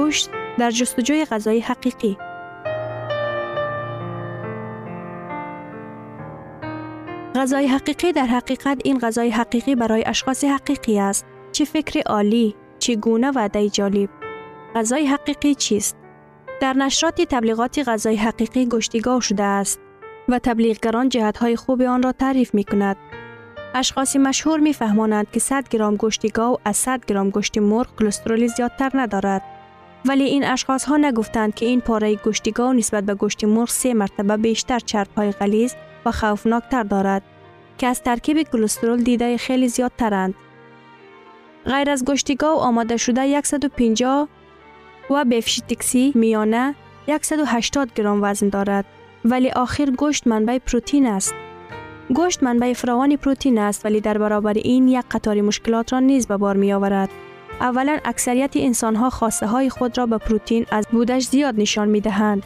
گوشت در جستجوی غذای حقیقی غذای حقیقی در حقیقت این غذای حقیقی برای اشخاص حقیقی است چه فکر عالی چگونه وعده جالب غذای حقیقی چیست در نشرات تبلیغات غذای حقیقی گشتیگاه شده است و تبلیغگران جهتهای خوب آن را تعریف می کند. اشخاص مشهور می فهمانند که 100 گرم گوشتیگاو از 100 گرم گوشت مرغ کلسترول زیادتر ندارد. ولی این اشخاص ها نگفتند که این پاره گوشتیگاو نسبت به گوشت مرغ سه مرتبه بیشتر چرب های غلیظ و خوفناکتر دارد که از ترکیب کلسترول دیده خیلی زیادترند. غیر از گوشتیگاو آماده شده 150 و بفشتکسی میانه 180 گرم وزن دارد ولی آخر گوشت منبع پروتین است. گوشت منبع فراوان پروتین است ولی در برابر این یک قطار مشکلات را نیز به بار می آورد. اولا اکثریت انسان ها خواسته های خود را به پروتین از بودش زیاد نشان می دهند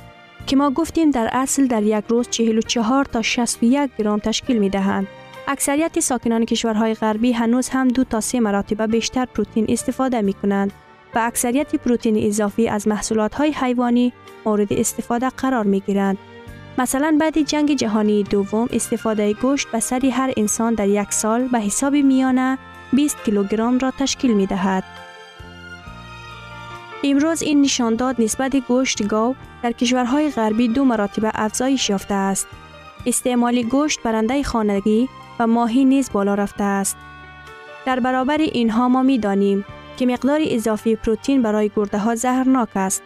که ما گفتیم در اصل در یک روز 44 تا 61 گرم تشکیل می دهند. اکثریت ساکنان کشورهای غربی هنوز هم دو تا سه مراتب بیشتر پروتین استفاده می کنند و اکثریت پروتین اضافی از محصولات های حیوانی مورد استفاده قرار می گیرند. مثلا بعد جنگ جهانی دوم استفاده گوشت به سری هر انسان در یک سال به حساب میانه 20 کیلوگرم را تشکیل می دهد. امروز این نشانداد نسبت گوشت گاو در کشورهای غربی دو مراتبه افزایش یافته است. استعمال گوشت برنده خانگی و ماهی نیز بالا رفته است. در برابر اینها ما می دانیم که مقدار اضافی پروتین برای گرده ها زهرناک است.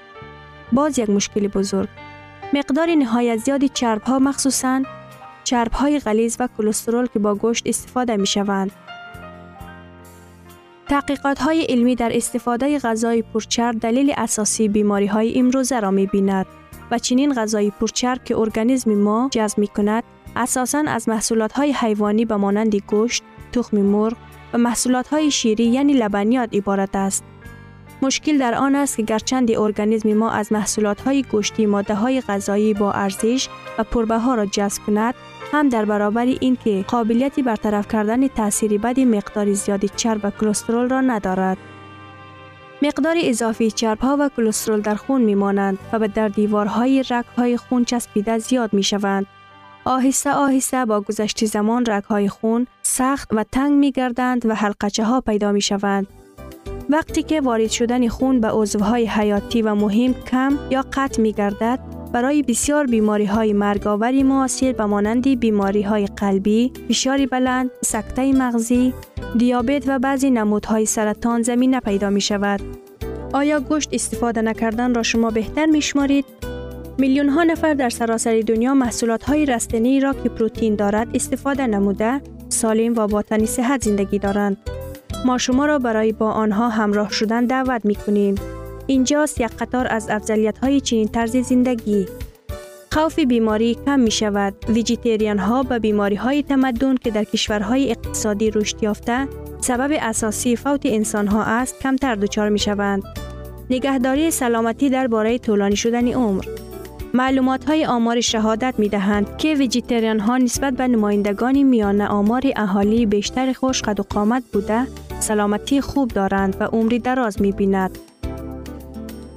باز یک مشکل بزرگ. مقدار نهایت زیاد چرب ها مخصوصاً چرب های غلیظ و کلسترول که با گوشت استفاده می شوند. تحقیقات های علمی در استفاده غذای پرچرب دلیل اساسی بیماری های امروزه را می بیند و چنین غذای پرچرب که ارگانیسم ما جذب می کند اساساً از محصولات های حیوانی به مانند گوشت، تخم مرغ و محصولات های شیری یعنی لبنیات عبارت است. مشکل در آن است که گرچند ارگانیسم ما از محصولات های گوشتی ماده های غذایی با ارزش و پربها را جذب کند هم در برابر اینکه قابلیتی برطرف کردن تأثیر بد مقدار زیادی چرب و کلسترول را ندارد. مقدار اضافی چرب ها و کلسترول در خون می مانند و به در دیوارهای رگ های خون چسبیده زیاد می شوند. آهسته آهسته با گذشت زمان رگ های خون سخت و تنگ می گردند و حلقچه ها پیدا می شوند. وقتی که وارد شدن خون به عضوهای حیاتی و مهم کم یا قطع می گردد برای بسیار بیماری های مرگاوری معاصر به مانند بیماری های قلبی، فشار بلند، سکته مغزی، دیابت و بعضی نمودهای سرطان زمینه پیدا می شود. آیا گوشت استفاده نکردن را شما بهتر می شمارید؟ میلیون ها نفر در سراسر دنیا محصولات های رستنی را که پروتین دارد استفاده نموده سالم و با تنی صحت زندگی دارند. ما شما را برای با آنها همراه شدن دعوت می کنیم. اینجاست یک قطار از افضلیت های چنین طرز زندگی. خوف بیماری کم می شود. ویجیتریان ها به بیماری های تمدن که در کشورهای اقتصادی رشد یافته سبب اساسی فوت انسان ها است کمتر دچار می شوند. نگهداری سلامتی درباره طولانی شدن عمر معلومات های آمار شهادت می دهند که ویجیتریان ها نسبت به نمایندگان میان آمار اهالی بیشتر خوش قد و قامت بوده سلامتی خوب دارند و عمری دراز می بیند.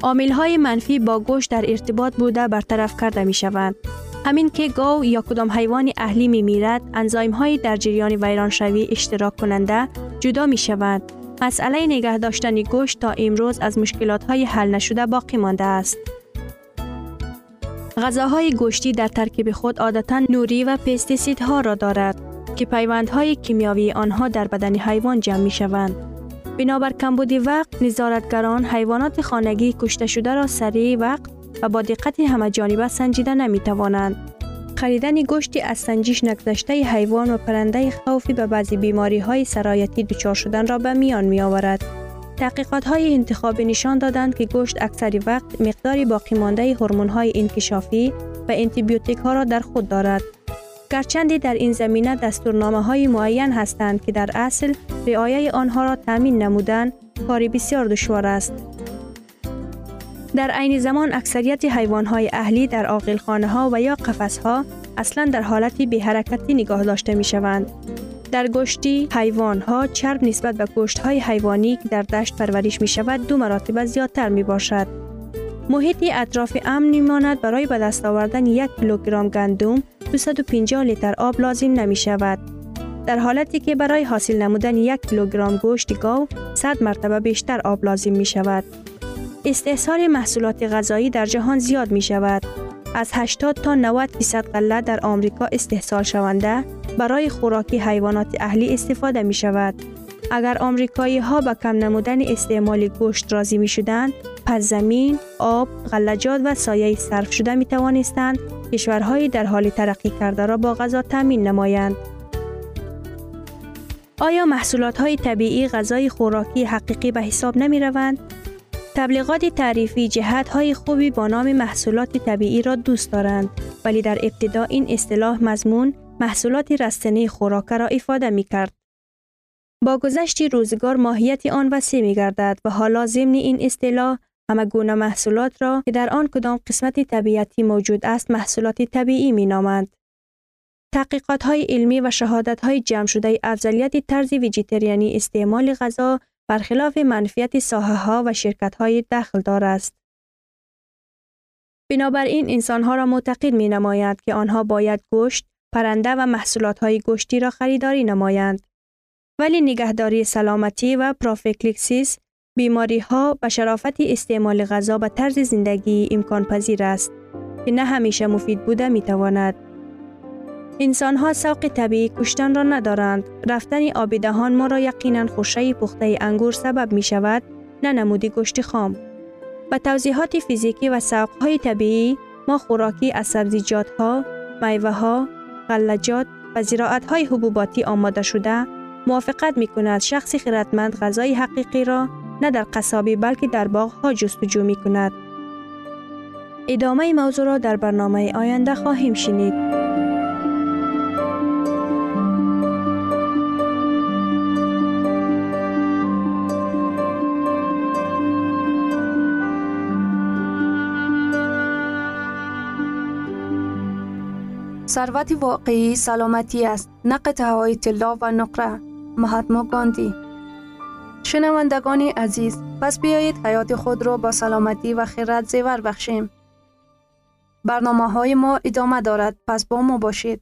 عامل های منفی با گوشت در ارتباط بوده برطرف کرده می شوند. همین که گاو یا کدام حیوان اهلی می میرد، انزایم های در جریان ویرانشوی اشتراک کننده جدا می شوند. مسئله نگه داشتن گوشت تا امروز از مشکلات های حل نشده باقی مانده است. غذاهای گوشتی در ترکیب خود عادتا نوری و پستیسیدها را دارد که پیوندهای کیمیاوی آنها در بدن حیوان جمع می شوند. بنابر کمبودی وقت نظارتگران حیوانات خانگی کشته شده را سریع وقت و با دقت همه جانبه سنجیده نمی توانند. خریدن گوشتی از سنجش نگذشته حیوان و پرنده خوفی به بعضی بیماری های سرایتی دچار شدن را به میان می آورد. تحقیقات های انتخابی نشان دادند که گوشت اکثری وقت مقداری باقی مانده هورمون های انکشافی و انتیبیوتیک ها را در خود دارد. گرچند در این زمینه دستورنامه های معین هستند که در اصل رعایه آنها را تامین نمودن کاری بسیار دشوار است. در عین زمان اکثریت حیوان های اهلی در آقلخانه ها و یا قفس ها اصلا در حالتی به حرکتی نگاه داشته می شوند. در گوشتی حیوان ها چرب نسبت به گوشت های حیوانی که در دشت پرورش می شود دو مراتب زیادتر می باشد. محیطی اطراف امن می ماند برای به دست آوردن یک کیلوگرم گندم 250 لیتر آب لازم نمی شود. در حالتی که برای حاصل نمودن یک کیلوگرم گوشت گاو 100 مرتبه بیشتر آب لازم می شود. استحصال محصولات غذایی در جهان زیاد می شود. از 80 تا 90 فیصد غله در آمریکا استحصال شونده برای خوراکی حیوانات اهلی استفاده می شود. اگر آمریکایی ها به کم نمودن استعمال گوشت راضی می شدند، پس زمین، آب، غلجات و سایه صرف شده می توانستند کشورهای در حال ترقی کرده را با غذا تامین نمایند. آیا محصولات های طبیعی غذای خوراکی حقیقی به حساب نمی روند؟ تبلیغات تعریفی جهت های خوبی با نام محصولات طبیعی را دوست دارند ولی در ابتدا این اصطلاح مضمون محصولات رستنی خوراک را افاده می کرد. با گذشت روزگار ماهیت آن وسیع می گردد و حالا ضمن این اصطلاح همه گونه محصولات را که در آن کدام قسمت طبیعتی موجود است محصولات طبیعی می نامند. تحقیقات های علمی و شهادت های جمع شده افضلیت طرز ویجیتریانی استعمال غذا برخلاف منفیت ساحه ها و شرکت های دخل دار است. بنابراین انسان ها را معتقد می نماید که آنها باید گوشت، پرنده و محصولات های گوشتی را خریداری نمایند. ولی نگهداری سلامتی و پروفیکلیکسیس بیماری ها به شرافت استعمال غذا به طرز زندگی امکان پذیر است که نه همیشه مفید بوده می تواند. انسان ها سوق طبیعی کشتن را ندارند. رفتن آب دهان ما را یقینا خوشه پخته انگور سبب می شود نه نمودی گوشت خام. به توضیحات فیزیکی و سوق های طبیعی ما خوراکی از سبزیجات ها، میوه ها، غلجات و زراعت های حبوباتی آماده شده موافقت می کند شخصی خیرتمند غذای حقیقی را نه در قصابی بلکه در باغ ها جستجو می کند. ادامه موضوع را در برنامه آینده خواهیم شنید. ثروت واقعی سلامتی است نه قطعه های طلا و نقره مهاتما گاندی. شنوندگان عزیز پس بیایید حیات خود را با سلامتی و خیرت زیور بخشیم. برنامه های ما ادامه دارد پس با ما باشید.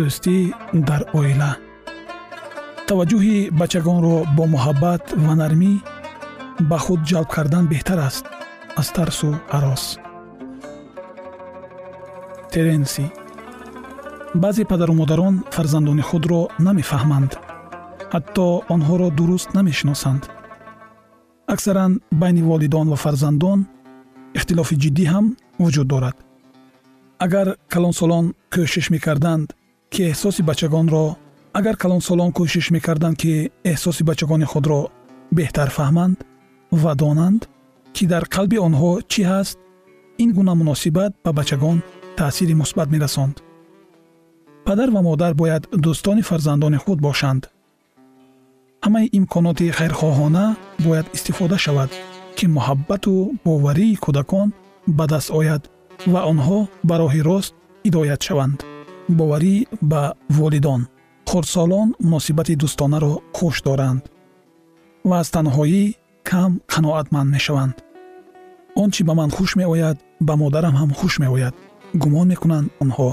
Дӯстӣ дар оила. Таваҷҷӯҳи бачагонро бо муҳаббат ва нармӣ ба худ ҷалб кардан беҳтар аст аз тарсу ҳарос теренси. Баъзе падару модарон фарзандони худро намефаҳманд ҳатто онҳоро дуруст намешиносанд. Аксаран байни волидон ва фарзандон ихтилофи ҷиддӣ ҳам вуҷуд дорад. Агар калонсолон кӯшиш мекарданд ки эҳсоси бачагонро агар калонсолон кӯшиш мекарданд ки эҳсоси бачагони худро беҳтар фаҳманд ва донанд ки дар қалби онҳо чӣ ҳаст ин гуна муносибат ба бачагон таъсири мусбат мерасонд. Падар ва модар бояд дӯстони фарзандони худ бошанд. Ҳамаи имконоти хайрхоҳона бояд истифода шавад ки муҳаббату боварии кӯдакон ба даст ояд ва онҳо ба роҳи рост ҳидоят шаванд боварӣ ба волидон. Хурдсолон муносибати дӯстонаро хуш доранд ва аз танҳоӣ кам қаноатманд мешаванд. Он чӣ ба ман хуш меояд ба модарам ҳам хуш меояд гумон мекунанд онҳо.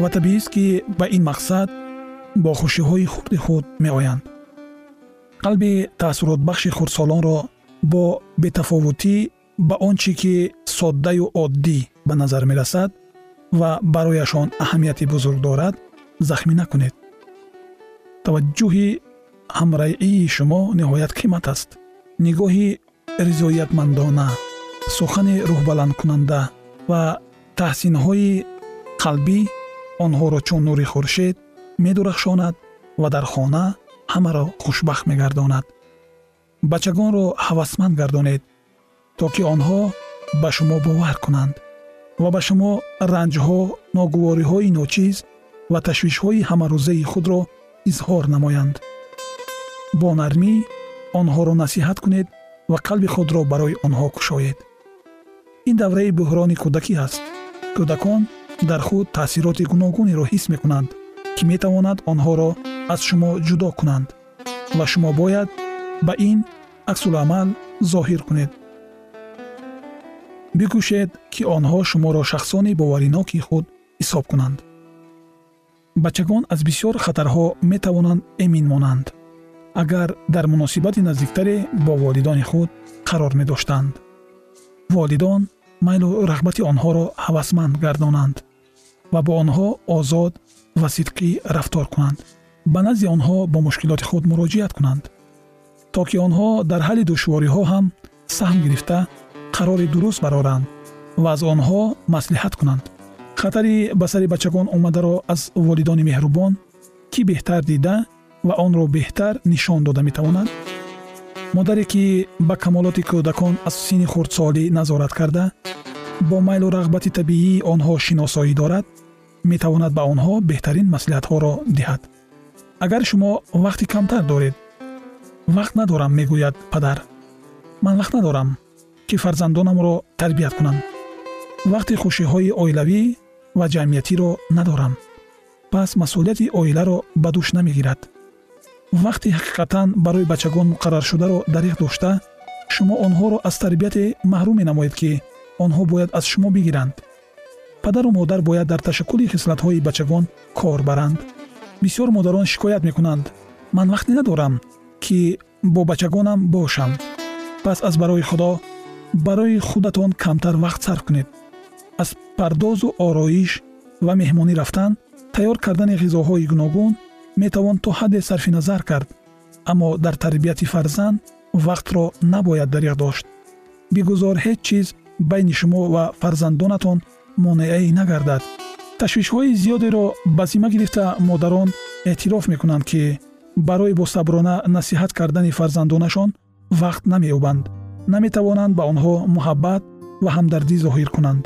Ва табиист ки ба ин мақсад бо хушиҳои хурди худ меоянд. Қалби таъссуротбахши хурдсолонро бо бетафовутӣ ба он чӣ ки соддаю оддӣ ба назар мерасад ва барояшон аҳамияти бузург дорад захмӣ накунед. Таваҷҷӯҳи ҳамрайии шумо ниҳоят қимат аст. Нигоҳи ризоятмандона сухани рӯҳбаландкунанда ва таҳсинҳои қалбӣ онҳоро чун нури хуршед медурахшонад ва дар хона ҳамаро хушбахт мегардонад. Бачагонро ҳавасманд гардонед то ки онҳо ба шумо бовар кунанд ва ба шумо ранҷҳо ногувориҳои ночиз ва ташвишҳои ҳамарӯзаи худро изҳор намоянд. Бо нармӣ онҳоро насиҳат кунед ва қалби худро барои онҳо кушоед. Ин давраи буҳрони кӯдакӣ аст. Кӯдакон дар худ таъсироти гуногунеро ҳис мекунанд ки метавонад онҳоро аз шумо ҷудо кунанд ва шумо бояд ба ин аксуламал зоҳир кунед бикӯшед ки онҳо шуморо шахсони бовариноки худ ҳисоб кунанд. Бачагон аз бисёр хатарҳо метавонанд эмин монанд агар дар муносибати наздиктаре бо волидони худ қарор медоштанд. Волидон майлу рағбати онҳоро ҳавасманд гардонанд ва бо онҳо озод ва сидқӣ рафтор кунанд. Ба назди онҳо бо мушкилоти худ муроҷиат кунанд то ки онҳо дар ҳалли душвориҳо ҳам саҳм гирифта қарори дуруст бароранд ва аз онҳо маслиҳат кунанд хатари ба сари бачагон омадаро аз волидони меҳрубон кӣ беҳтар дида ва онро беҳтар нишон дода метавонад модаре ки ба камолоти кӯдакон аз синни хурдсолӣ назорат карда бо майлу рағбати табиии онҳо шиносоӣ дорад метавонад ба онҳо беҳтарин маслиҳатҳоро диҳад агар шумо вақти камтар доред вақт надорам мегӯяд падар ман вақт надорам ки фарзандонамро тарбият кунам. Вақти хушиҳои оилавӣ ва ҷамъиятиро надорам. Пас масъулияти оиларо ба дӯш намегирад. Вақти ҳақиқатан барои бачагон муқарраршударо дариқ дошта шумо онҳоро аз тарбияте маҳрум менамоед ки онҳо бояд аз шумо бигиранд. Падару модар бояд дар ташаккули хислатҳои бачагон кор баранд. Бисёр модарон шикоят мекунанд. Ман вақте надорам ки бо бачагонам бошам. Пас аз барои худо барои худатон камтар вақт сарф кунед. Аз пардозу ороиш ва меҳмонӣ рафтан тайёр кардани ғизоҳои гуногун метавон то ҳадде сарфи назар кард аммо дар тарбияти фарзанд вақтро набояд дариқ дошт. Бигузор ҳеҷ чиз байни шумо ва фарзандонатон монеаӣ нагардад. Ташвишҳои зиёдеро ба зимма гирифта модарон эътироф мекунанд ки барои босаброна насиҳат кардани фарзандонашон вақт намеёбанд наметавонанд ба онҳо муҳаббат ва ҳамдардӣ зоҳир кунанд.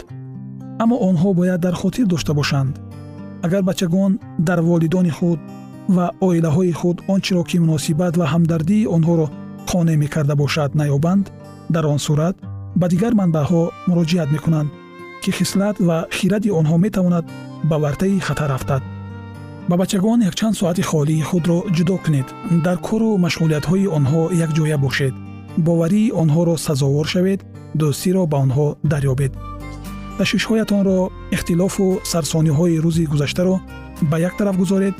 Аммо онҳо бояд дар хотир дошта бошанд. Агар бачагон дар волидони худ ва оилаҳои худ ончеро ки муносибат ва ҳамдардии онҳоро қонеъ мекарда бошад наёбанд дар он сурат ба дигар манбаъҳо муроҷиат мекунанд ки хислат ва хиради онҳо метавонад ба вартаи хатар афтад ба бачагон якчанд соати холии худро ҷудо кунед. Дар кору машғулиятҳои онҳо якҷоя бошед боварии онҳоро сазовор шавед дӯстиро ба онҳо дарёбед. Ташвишҳоятонро ихтилофу сарсониҳои рӯзи гузаштаро ба як тараф гузоред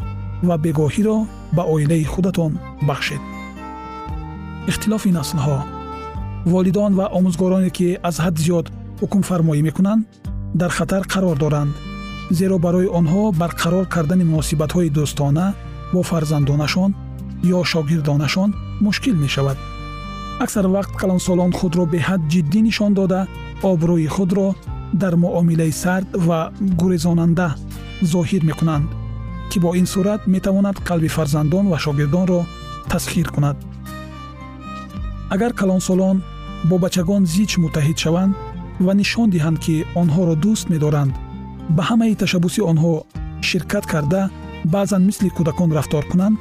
ва бегоҳиро ба оилаи худатон бахшед. Ихтилофи наслҳо волидон ва омӯзгороне ки аз ҳад зиёд ҳукмфармоӣ мекунанд дар хатар қарор доранд зеро барои онҳо барқарор кардани муносибатҳои дӯстона бо фарзандонашон ё шогирдонашон мушкил мешавад аксар вақт калонсолон худро беҳад ҷиддӣ нишон дода обрӯи худро дар муомилаи сард ва гурезонанда зоҳир мекунанд ки бо ин сурат метавонад қалби фарзандон ва шогирдонро тасхир кунад. Агар калонсолон бо бачагон зич муттаҳид шаванд ва нишон диҳанд ки онҳоро дӯст медоранд ба ҳамаи ташаббуси онҳо ширкат карда баъзан мисли кӯдакон рафтор кунанд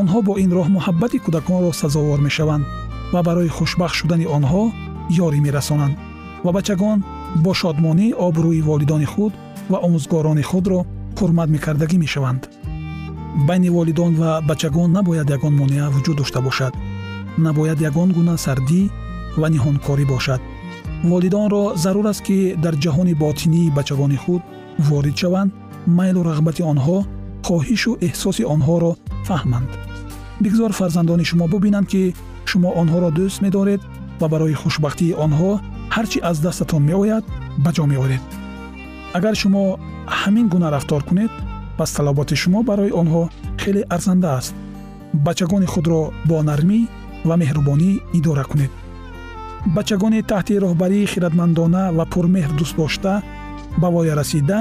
онҳо бо ин роҳ муҳаббати кӯдаконро сазовор мешаванд ва барои хушбахт шудани онҳо ёрӣ мерасонанд. Ва бачагон бо шодмонӣ обрӯи волидони худ ва омӯзгорони худро ҳурмат мекардагӣ мешаванд. Байни волидон ва бачагон набояд ягон монеа вуҷуд дошта бошад. Набояд ягон гуна сардӣ ва ниҳонкорӣ бошад. Волидонро зарур аст ки дар ҷаҳони ботинии бачагони худ ворид шаванд майлу рағбати онҳо хоҳишу эҳсоси онҳоро фаҳманд. Бигзор фарзандони шумо бубинанд ки шумо онҳоро дӯст медоред ва барои хушбахтии онҳо ҳар чӣ аз дастатон меояд ба ҷо меоред. Агар шумо ҳамин гуна рафтор кунед пас талаботи шумо барои онҳо хеле арзанда аст. Бачагони худро бо нармӣ ва меҳрубонӣ идора кунед. Бачагони таҳти роҳбарии хиратмандона ва пурмеҳр дӯстдошта ба воя расида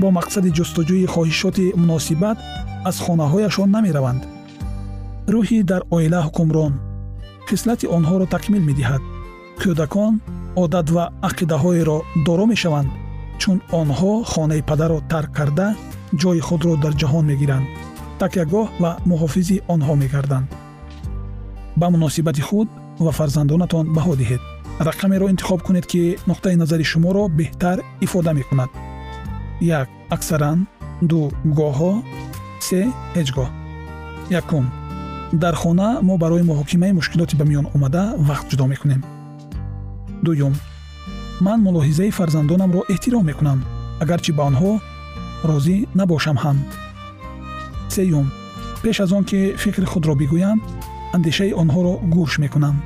бо мақсади ҷустуҷӯи хоҳишоти муносибат аз хонаҳояшон намераванд. Рӯҳи дар оила ҳукмрон хислати онҳоро такмил медиҳад. Кӯдакон одат ва ақидаҳоеро доро мешаванд чун онҳо хонаи падарро тарк карда ҷои худро дар ҷаҳон мегиранд такягоҳ ва муҳофизи онҳо мегарданд. Ба муносибати худ ва фарзандонатон баҳо диҳед. Рақамеро интихоб кунед ки нуқтаи назари шуморо беҳтар ифода мекунад. Як аксаран ду гоҳҳо се ҳеҷ гоҳ якум дар хона мо барои муҳокимаи мушкилоти ба миён омада вақт ҷудо мекунем. Дуюм ман мулоҳизаи фарзандонамро эҳтиром мекунам агарчи ба онҳо розӣ набошам ҳам. Сеюм пеш аз он ки фикри худро бигӯям андешаи онҳоро гӯш мекунам.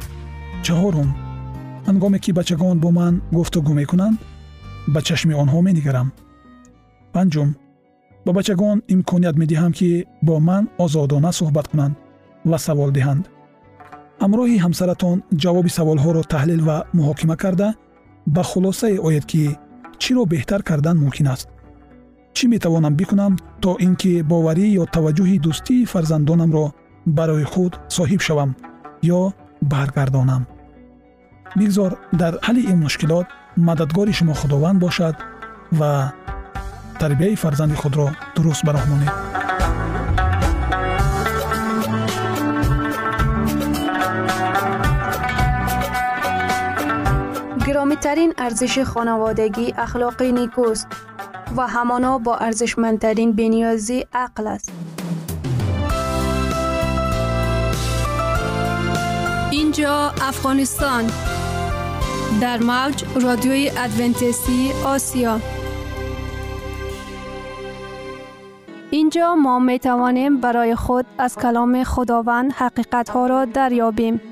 Чаҳорум ҳангоме ки бачагон бо ман гуфтугӯ мекунанд ба чашми онҳо менигарам. Панҷум ба бачагон имконият медиҳам ки бо ман озодона суҳбат кунанд ва савол диҳанд. Ҳамроҳи ҳамсаратон ҷавоби саволҳоро таҳлил ва муҳокима карда ба хулосае оед ки чиро беҳтар кардан мумкин аст. Чӣ метавонам бикунам то ин ки боварӣ ё таваҷҷӯҳи дӯстии фарзандонамро барои худ соҳиб шавам ё баргардонам? Бигзор дар ҳалли ин мушкилот мададгори шумо худованд бошад ва тарбияи фарзанди худро дуруст ба роҳ گرامی ترین ارزش خانوادگی اخلاق نیکوست و همانا با ارزشمندترین بنیازی عقل است. اینجا افغانستان در موج رادیوی ادونتیسی آسیا اینجا ما می توانیم برای خود از کلام خداوند حقیقت ها را دریابیم.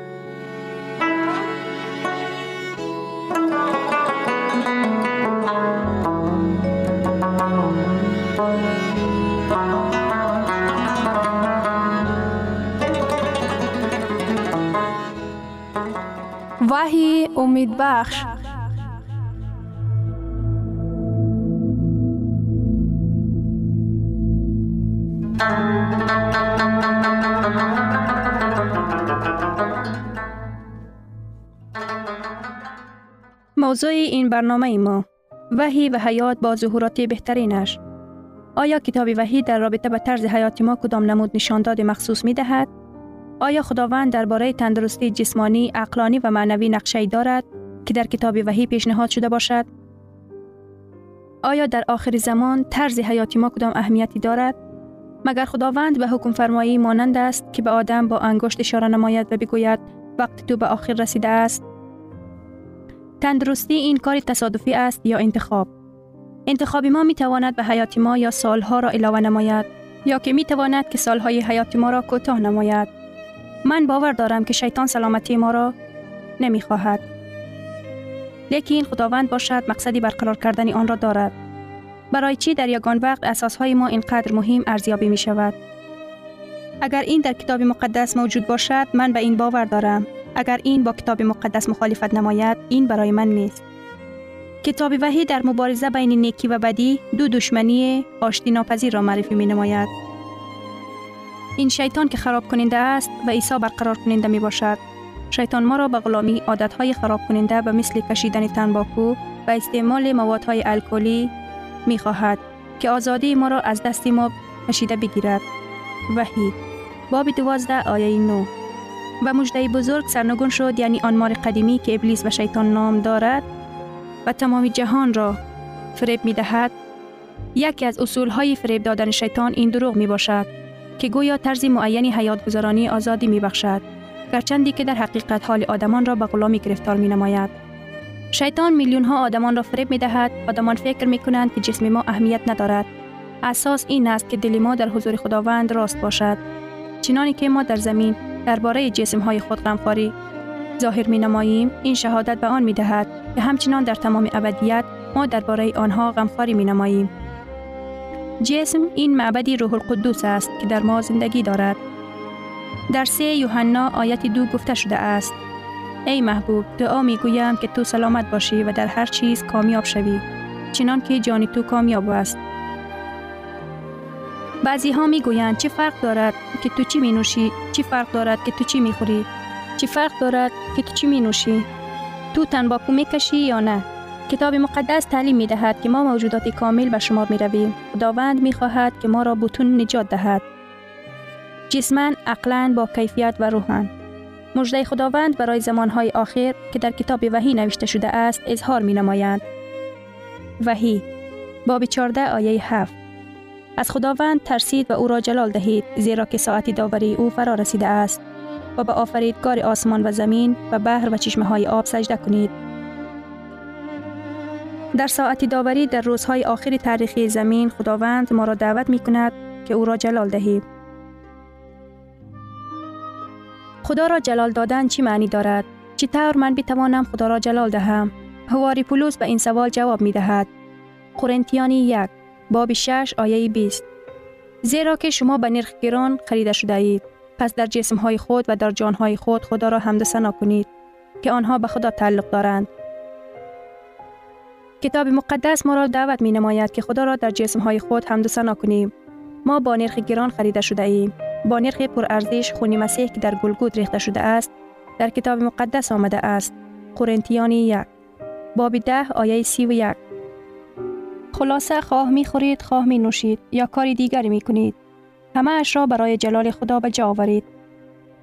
وحی امید بخش موضوع این برنامه ما وحی و حیات با ظهورات بهترینش آیا کتاب وحی در رابطه به طرز حیات ما کدام نمود نشانداد مخصوص می دهد؟ آیا خداوند درباره تندرستی جسمانی، عقلانی و معنوی نقشه دارد که در کتاب وحی پیشنهاد شده باشد؟ آیا در آخر زمان طرز حیاتی ما کدام اهمیتی دارد؟ مگر خداوند به حکم فرمایی مانند است که به آدم با انگشت اشاره نماید و بگوید وقت تو به آخر رسیده است؟ تندرستی این کار تصادفی است یا انتخاب؟ انتخاب ما می تواند به حیات ما یا سالها را علاوه نماید یا که می تواند که سالهای حیات ما را کوتاه نماید. من باور دارم که شیطان سلامتی ما را نمی خواهد. لیکن خداوند باشد مقصدی برقرار کردن آن را دارد. برای چی در یگان وقت اساسهای ما اینقدر مهم ارزیابی می شود؟ اگر این در کتاب مقدس موجود باشد من به این باور دارم. اگر این با کتاب مقدس مخالفت نماید این برای من نیست. کتاب وحی در مبارزه بین نیکی و بدی دو دشمنی آشتی ناپذیر را معرفی می نماید. این شیطان که خراب کننده است و عیسی برقرار کننده می باشد. شیطان ما را به غلامی عادتهای خراب کننده به مثل کشیدن تنباکو و استعمال موادهای الکلی می خواهد که آزادی ما را از دست ما کشیده بگیرد. وحی باب دوازده آیه نو و مجده بزرگ سرنگون شد یعنی آن مار قدیمی که ابلیس و شیطان نام دارد و تمام جهان را فریب می دهد یکی از اصول های فریب دادن شیطان این دروغ می باشد که گویا طرز معینی حیات گذرانی آزادی می بخشد گرچندی که در حقیقت حال آدمان را به غلامی گرفتار می نماید شیطان میلیون ها آدمان را فریب می دهد آدمان فکر می کنند که جسم ما اهمیت ندارد. اساس این است که دل ما در حضور خداوند راست باشد. چنانی که ما در زمین درباره جسم های خود غمخواری ظاهر می نماییم این شهادت به آن می دهد که همچنان در تمام ابدیت ما درباره آنها غمخواری می نماییم. جسم این معبدی روح القدوس است که در ما زندگی دارد. در سه یوحنا آیت دو گفته شده است. ای محبوب دعا می گویم که تو سلامت باشی و در هر چیز کامیاب شوی. چنان که جان تو کامیاب است. بعضی ها می گویند چه فرق دارد که تو چی می نوشی؟ چه فرق دارد که تو چی می خوری؟ چه فرق دارد که تو چی می نوشی؟ تو تنباکو می کشی یا نه؟ کتاب مقدس تعلیم می دهد که ما موجودات کامل به شما می رویم. خداوند می خواهد که ما را بتون نجات دهد. جسمن، عقلن با کیفیت و روحن. مجده خداوند برای زمانهای آخر که در کتاب وحی نوشته شده است اظهار می نمایند. وحی باب 14 آیه 7 از خداوند ترسید و او را جلال دهید زیرا که ساعتی داوری او فرا رسیده است و به آفریدگار آسمان و زمین و بحر و چشمه های آب سجده کنید. در ساعتی داوری در روزهای آخر تاریخی زمین خداوند ما را دعوت می کند که او را جلال دهید. خدا را جلال دادن چی معنی دارد؟ چطور من بتوانم خدا را جلال دهم؟ هواری پولوس به این سوال جواب می دهد. قرنتیانی یک باب 6 آیه 20 زیرا که شما به نرخ گران خریده شده اید پس در جسم های خود و در جان های خود خدا را حمد سنا کنید که آنها به خدا تعلق دارند کتاب مقدس ما را دعوت می نماید که خدا را در جسم های خود سنا کنیم ما با نرخ گران خریده شده ایم با نرخ پرارزش خون مسیح که در گلگود ریخته شده است در کتاب مقدس آمده است. قرنتیانی یک باب ده آیه سی و یک. خلاصه خواه می خورید خواه می نوشید یا کاری دیگری می کنید همه اش را برای جلال خدا به جا آورید.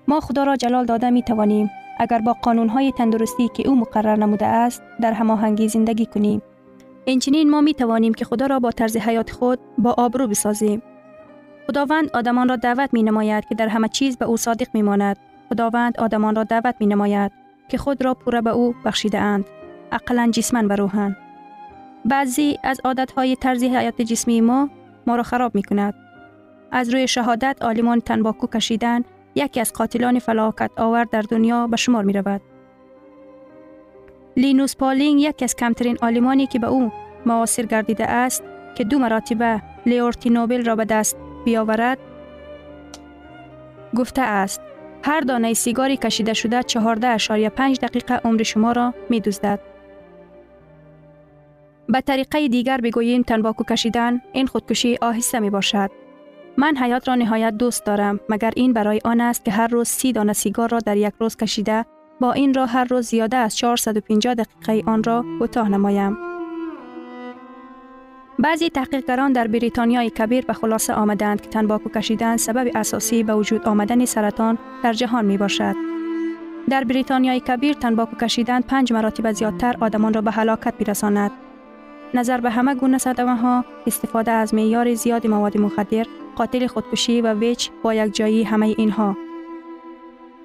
ما خدا را جلال داده می توانیم اگر با قانون های تندرستی که او مقرر نموده است در هماهنگی زندگی کنیم اینچنین ما می توانیم که خدا را با طرز حیات خود با آبرو بسازیم خداوند آدمان را دعوت می نماید که در همه چیز به او صادق می ماند. خداوند آدمان را دعوت می نماید که خود را پوره به او بخشیده اند. اقلا جسمن و روحن. بعضی از های طرز حیات جسمی ما ما را خراب می کند. از روی شهادت آلیمان تنباکو کشیدن یکی از قاتلان فلاکت آور در دنیا به شمار می رود. لینوس پالینگ یکی از کمترین آلیمانی که به او معاصر گردیده است که دو مراتبه لیورتی نوبل را به دست بیاورد گفته است هر دانه سیگاری کشیده شده 14.5 دقیقه عمر شما را می دوزدد. به طریقه دیگر بگوییم تنباکو کشیدن این خودکشی آهسته می باشد. من حیات را نهایت دوست دارم مگر این برای آن است که هر روز سی دانه سیگار را در یک روز کشیده با این را هر روز زیاده از 450 دقیقه آن را کوتاه نمایم. بعضی تحقیقگران در بریتانیای کبیر به خلاصه آمدند که تنباکو کشیدن سبب اساسی به وجود آمدن سرطان در جهان می باشد. در بریتانیای کبیر تنباکو کشیدن پنج مراتب زیادتر آدمان را به هلاکت میرساند. نظر به همه گونه صدمه ها استفاده از معیار زیاد مواد مخدر قاتل خودکشی و ویچ با یک جایی همه اینها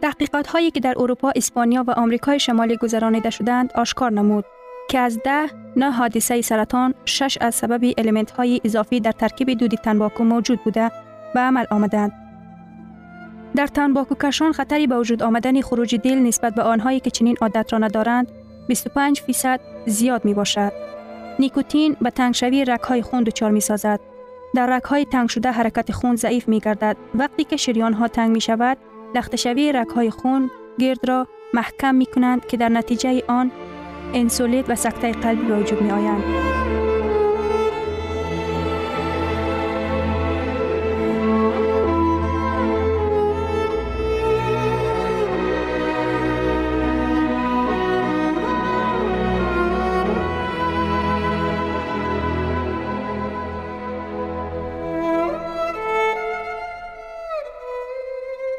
تحقیقات هایی که در اروپا، اسپانیا و آمریکای شمالی گذرانیده شدند آشکار نمود که از ده نه حادثه سرطان شش از سبب الیمنت های اضافی در ترکیب دود تنباکو موجود بوده به عمل آمدند. در تنباکو کشان خطری به وجود آمدن خروج دل نسبت به آنهایی که چنین عادت را ندارند 25 فیصد زیاد می باشد. نیکوتین به تنگشوی رک های خون دچار می سازد. در رک های تنگ شده حرکت خون ضعیف می گردد. وقتی که شریان ها تنگ می شود، لختشوی رک های خون گرد را محکم می کنند که در نتیجه آن انسولیت و سکته قلبی به وجود می آیند.